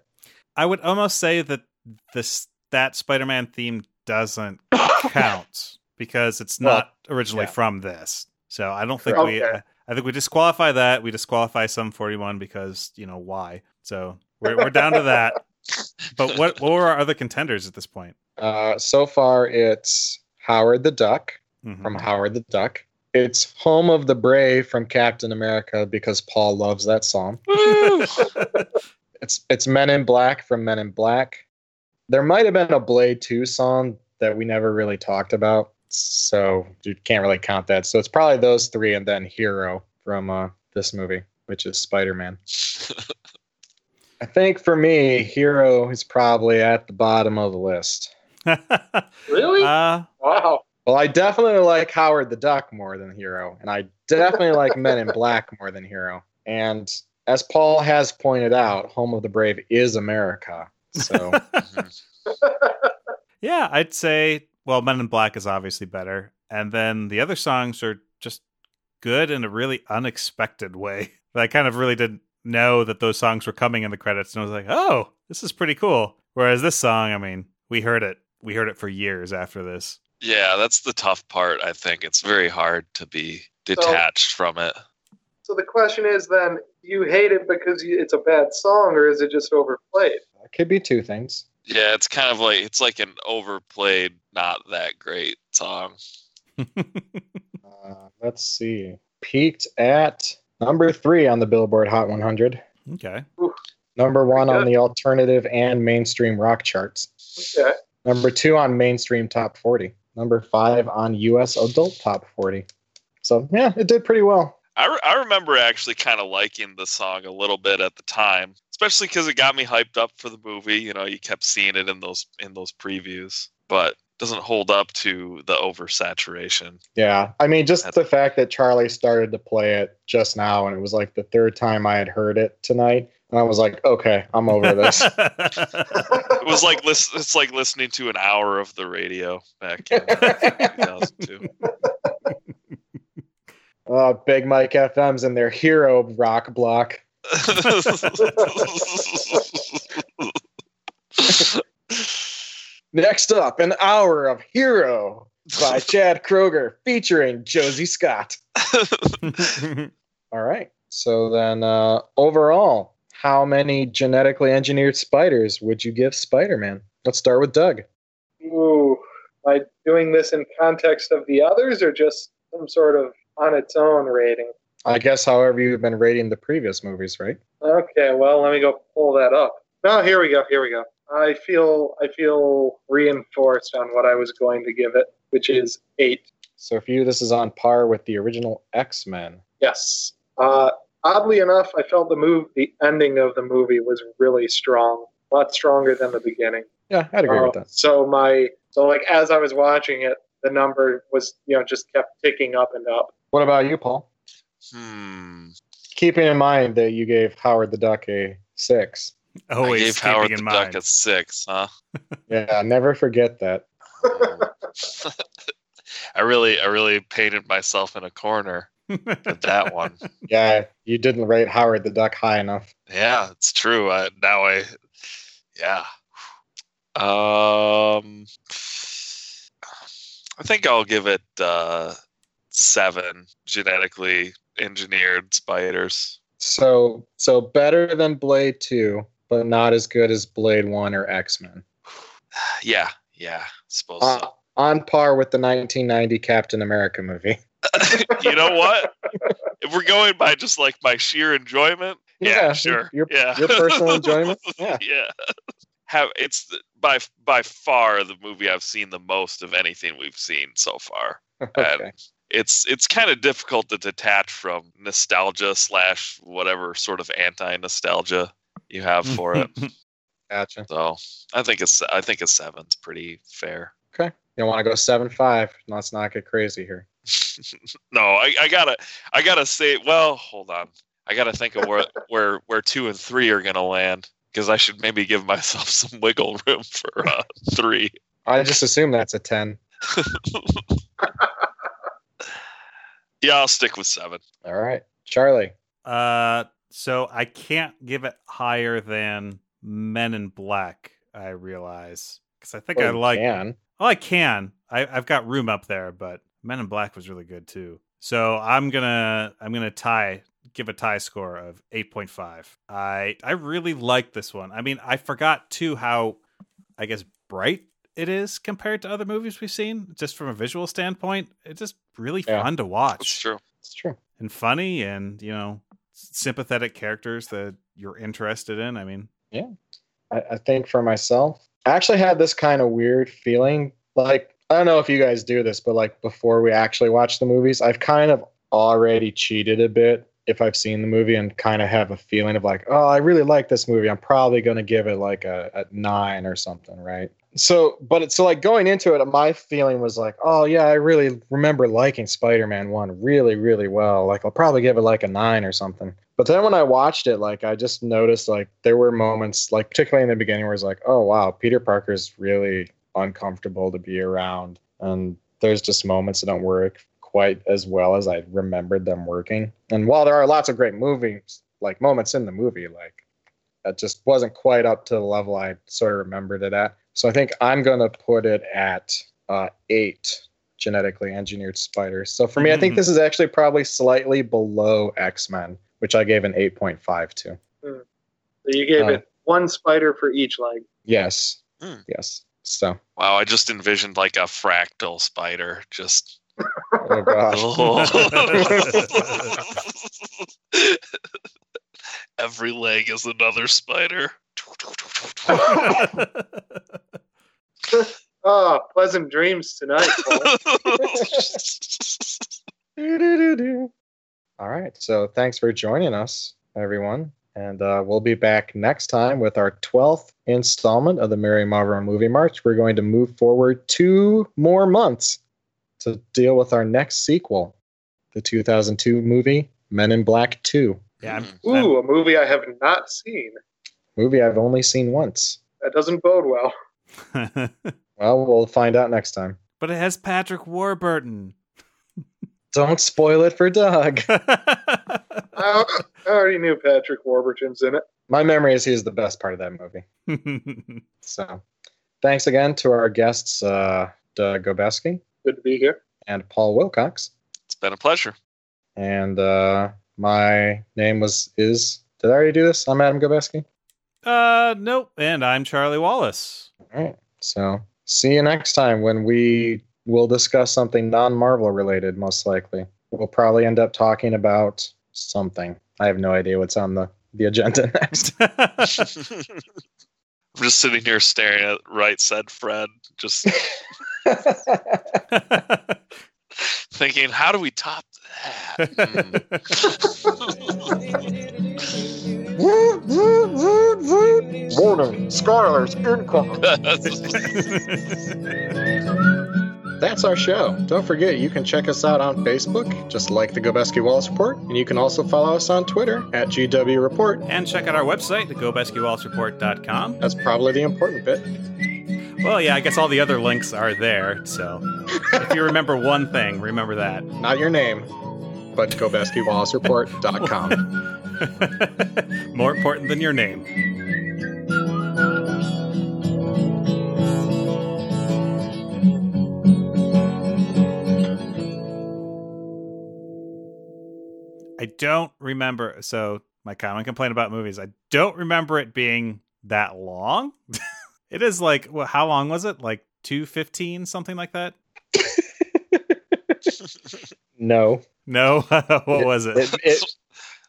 I would almost say that this that Spider-Man theme doesn't count because it's Well, not originally yeah. from this. So I don't think we. Okay. I think we disqualify that. We disqualify Sum 41 because you know why. So we're we're down to that. But what what were our other contenders at this point? Uh, so far, it's Howard the Duck Mhm. from Howard the Duck. It's Home of the Brave from Captain America because Paul loves that song. It's it's Men in Black from Men in Black. There might have been a Blade 2 song that we never really talked about, so you can't really count that. So it's probably those three and then Hero from uh, this movie, which is Spider Man. I think for me, Hero is probably at the bottom of the list. Really? uh, wow. Well, I definitely like Howard the Duck more than Hero, and I definitely like Men in Black more than Hero. And as Paul has pointed out, Home of the Brave is America. So yeah, I'd say well, Men in Black is obviously better, and then the other songs are just good in a really unexpected way. I kind of really didn't know that those songs were coming in the credits, and I was like, oh, this is pretty cool. Whereas this song, I mean, we heard it, we heard it for years after this. yeah, that's the tough part. I think it's very hard to be detached from it. So the question is then, you hate it because it's a bad song, or is it just overplayed? it could be two things. Yeah, it's kind of like it's like an overplayed, not that great song. Uh, let's see. Peaked at number three on the Billboard Hot 100, okay. number one on the alternative and mainstream rock charts, Okay. number two on mainstream top 40, number five on US adult top 40. So, yeah, it did pretty well. I, re- I remember actually kind of liking the song a little bit at the time, especially because it got me hyped up for the movie. You know, you kept seeing it in those in those previews, but doesn't hold up to the oversaturation. Yeah, I mean, just the fact that Charlie started to play it just now, and it was like the third time I had heard it tonight, and I was like, okay, I'm over this. It was like lis- it's like listening to an hour of the radio back in 2002. uh, Big Mike FM's and their hero rock block. Next up, an hour of Hero by Chad Kroeger featuring Josie Scott. All right. So then, uh, overall, how many genetically engineered spiders would you give Spider Man? Let's start with Doug. Ooh. Am I doing this in context of the others, or just some sort of on its own rating? I guess, however, you've been rating the previous movies, right? Okay, well, let me go pull that up. No, here we go. Here we go. I feel I feel reinforced on what I was going to give it, which is eight. So for you, this is on par with the original X Men. Yes. Uh, oddly enough, I felt the move, the ending of the movie was really strong, a lot stronger than the beginning. Yeah, I'd agree Uh, with that. So my so like as I was watching it, the number was you know just kept ticking up and up. What about you, Paul? Hmm. Keeping in mind that you gave Howard the Duck a six. Always I gave Howard the mind. Duck a six, huh? Yeah, never forget that. I really, I really painted myself in a corner with that one. Yeah, you didn't rate Howard the Duck high enough. Yeah, it's true. I, now I, yeah. Um, I think I'll give it uh, seven genetically engineered spiders. So, so better than Blade Two, but not as good as Blade One or X Men. Yeah, yeah, suppose Uh, so. on par with the 1990 Captain America movie. you know what? If we're going by just like my sheer enjoyment, yeah, Yeah, sure, your- yeah, your personal enjoyment? Yeah. yeah. Have it's the- by by far the movie I've seen the most of anything we've seen so far. okay. It's it's kind of difficult to detach from nostalgia slash whatever sort of anti nostalgia you have for it. Gotcha. so I think it's I think a seven's pretty fair. Okay. You don't want to go seven five? Let's not get crazy here. no, I, I gotta I gotta say well hold on I gotta think of where where where two and three are gonna land because I should maybe give myself some wiggle room for uh, three. I just assume that's a ten. Yeah, I'll stick with seven. All right, Charlie. Uh, so I can't give it higher than Men in Black. I realize because I think I Oh, you like. can. Oh, I can. I, I've got room up there, but Men in Black was really good too. So I'm gonna I'm gonna tie give a tie score of 8.5. I I really like this one. I mean, I forgot too how I guess bright it is compared to other movies we've seen. Just from a visual standpoint, it's just really Yeah. fun to watch. That's watch true. It's true. and funny, and you know, sympathetic characters that you're interested in. I mean, I, I think for myself, I actually had this kind of weird feeling. Like, I don't know if you guys do this, but like before we actually watch the movies, I've kind of already cheated a bit if I've seen the movie and kind of have a feeling of like, oh, I really like this movie. I'm probably going to give it like a, a nine or something, right? So, but it's so like going into it, my feeling was like, oh, yeah, I really remember liking Spider Man 1 really, really well. Like, I'll probably give it like a nine or something. But then when I watched it, like I just noticed like there were moments, like particularly in the beginning, where it's like, oh wow, Peter Parker's really uncomfortable to be around, and there's just moments that don't work quite as well as I remembered them working. And while there are lots of great movies, like moments in the movie, like that just wasn't quite up to the level I sort of remembered it at. So I think I'm gonna put it at uh, eight genetically engineered spiders. So for me, I think this is actually probably slightly below X Men, which I gave an 8.5 to. So you gave Uh, it one spider for each leg. Yes. Hmm. Yes. So, Wow, I just envisioned like a fractal spider. Just oh gosh. every leg is another spider. Ah, pleasant dreams tonight. All right. So thanks for joining us, everyone. And uh, we'll be back next time with our 12th installment of the Merry Marvel Movie March. We're going to move forward two more months to deal with our next sequel, the 2002 movie Men in Black 2, yeah, I'm, Ooh, a movie I have not seen. movie I've only seen once. That doesn't bode well. Well, we'll find out next time. but it has Patrick Warburton. Don't spoil it for Doug. I, I already knew Patrick Warburton's in it. My memory is he's the best part of that movie. So, thanks again to our guests, uh, Doug Gobeski Good to be here. and Paul Wilcox. It's been a pleasure. And uh, my name was is. Did I already do this? I'm Adam Gobeski. uh, nope. And I'm Charlie Wallace. All right. So, see you next time when we will discuss something non-Marvel related. Most likely, we'll probably end up talking about something. I have no idea what's on the the agenda next. I'm just sitting here staring at right said Fred, just thinking, how do we top that? Hmm. Warning, spoilers incoming. That's our show. Don't forget, you can check us out on Facebook, just like the Gobeski Wallace Report, and you can also follow us on Twitter at GW Report. and check out our website, the thegobeskiwallacereport.com. That's probably the important bit. Well, yeah, I guess all the other links are there. So if you remember one thing, remember that. Not your name, but GobeskiWallaceReport.com. More important than your name. I don't remember. So, my common complaint about movies, I don't remember it being that long. it is like, well, how long was it? Like 215, something like that? No. No, what was it? It, it,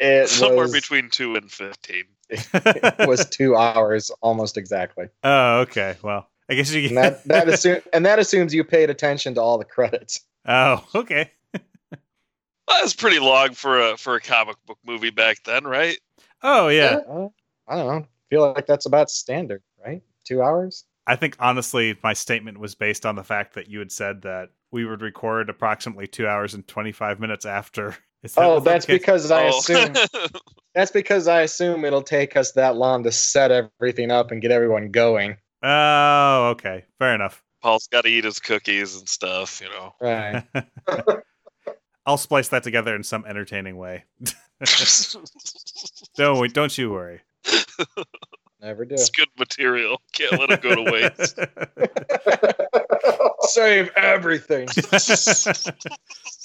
it Somewhere was, between two and fifteen. it was two hours almost exactly. oh, okay. Well, I guess you. And that, that, assume, and that assumes you paid attention to all the credits. oh, okay. Well, that's pretty long for a for a comic book movie back then, right? Oh, yeah. Uh, I don't know. feel like that's about standard, right? Two hours? I think honestly, my statement was based on the fact that you had said that we would record approximately two hours and twenty five minutes after. Is that- Oh, is that that's the case? because I Oh. assume that's because I assume it'll take us that long to set everything up and get everyone going. Oh, okay. Fair enough. Paul's got to eat his cookies and stuff, you know. Right. I'll splice that together in some entertaining way. don't wait, don't you worry. Never do. it's good material. Can't let it go to waste. Save everything.